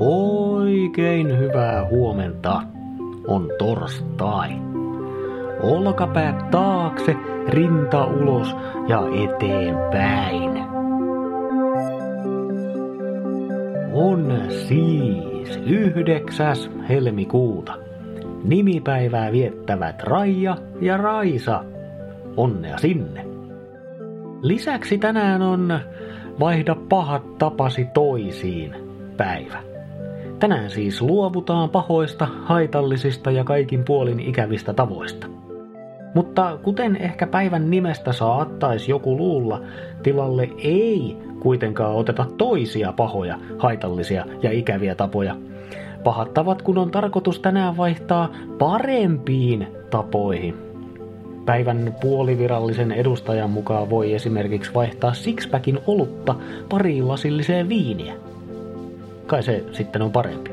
Oikein hyvää huomenta. On torstai. Olkapäät taakse, rinta ulos ja eteenpäin. On siis 9. helmikuuta. Nimipäivää viettävät Raija ja Raisa. Onnea sinne. Lisäksi tänään on vaihda pahat tapasi toisiin päivä. Tänään siis luovutaan pahoista, haitallisista ja kaikin puolin ikävistä tavoista. Mutta kuten ehkä päivän nimestä saattaisi joku luulla, tilalle ei kuitenkaan oteta toisia pahoja, haitallisia ja ikäviä tapoja. Pahat tavat kun on tarkoitus tänään vaihtaa parempiin tapoihin. Päivän puolivirallisen edustajan mukaan voi esimerkiksi vaihtaa sixpackin olutta pariin lasilliseen viiniä. Kai se sitten on parempi.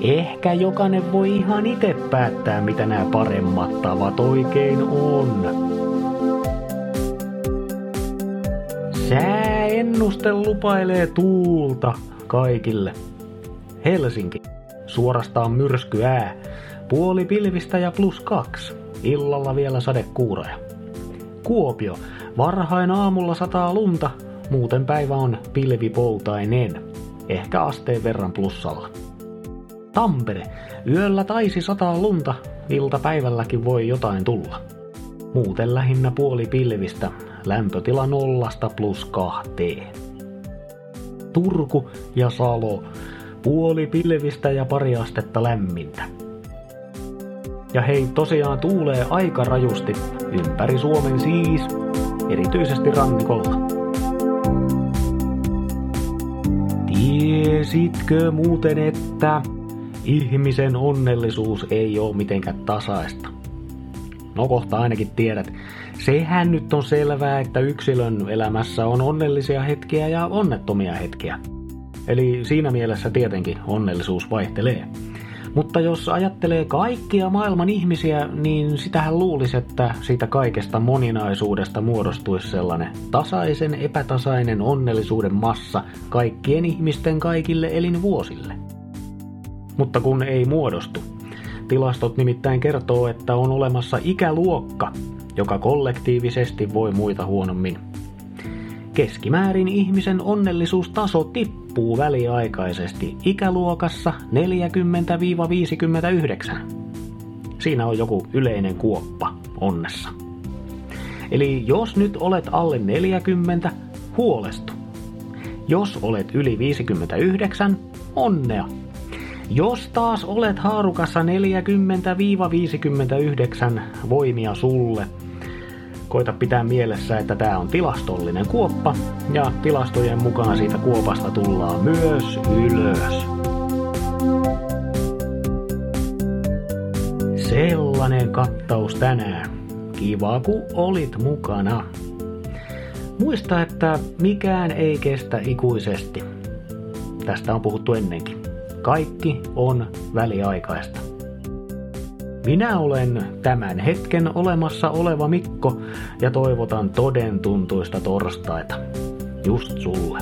Ehkä jokainen voi ihan itse päättää, mitä nämä paremmat tavat oikein on. Sääennuste lupailee tuulta kaikille. Helsinki. Suorastaan myrskyää. Puoli pilvistä ja plus kaksi. Illalla vielä sadekuuroja. Kuopio. Varhain aamulla sataa lunta. Muuten päivä on pilvipoutainen. Ehkä asteen verran plussalla. Tampere. Yöllä taisi sataa lunta. Iltapäivälläkin voi jotain tulla. Muuten lähinnä puoli pilvistä. Lämpötila nollasta plus kahteen. Turku ja Salo. Puoli pilvistä ja pari astetta lämmintä. Ja hei, tosiaan tuulee aika rajusti ympäri Suomen siis, erityisesti rannikolla. Tiesitkö muuten, että ihmisen onnellisuus ei ole mitenkään tasaista? No kohta ainakin tiedät. Sehän nyt on selvää, että yksilön elämässä on onnellisia hetkiä ja onnettomia hetkiä. Eli siinä mielessä tietenkin onnellisuus vaihtelee. Mutta jos ajattelee kaikkia maailman ihmisiä, niin sitähän luulisi, että siitä kaikesta moninaisuudesta muodostuisi sellainen tasaisen epätasainen onnellisuuden massa kaikkien ihmisten kaikille elinvuosille. Mutta kun ei muodostu. Tilastot nimittäin kertoo, että on olemassa ikäluokka, joka kollektiivisesti voi muita huonommin. Keskimäärin ihmisen onnellisuustaso tippuu väliaikaisesti ikäluokassa 40-59. Siinä on joku yleinen kuoppa onnessa. Eli jos nyt olet alle 40, huolestu. Jos olet yli 59, onnea. Jos taas olet haarukassa 40-59, voimia sulle – koita pitää mielessä, että tämä on tilastollinen kuoppa ja tilastojen mukaan siitä kuopasta tullaan myös ylös. Sellainen kattaus tänään. Kiva kun olit mukana. Muista, että mikään ei kestä ikuisesti. Tästä on puhuttu ennenkin. Kaikki on väliaikaista. Minä olen tämän hetken olemassa oleva Mikko ja toivotan toden tuntuista torstaita. Just sulle.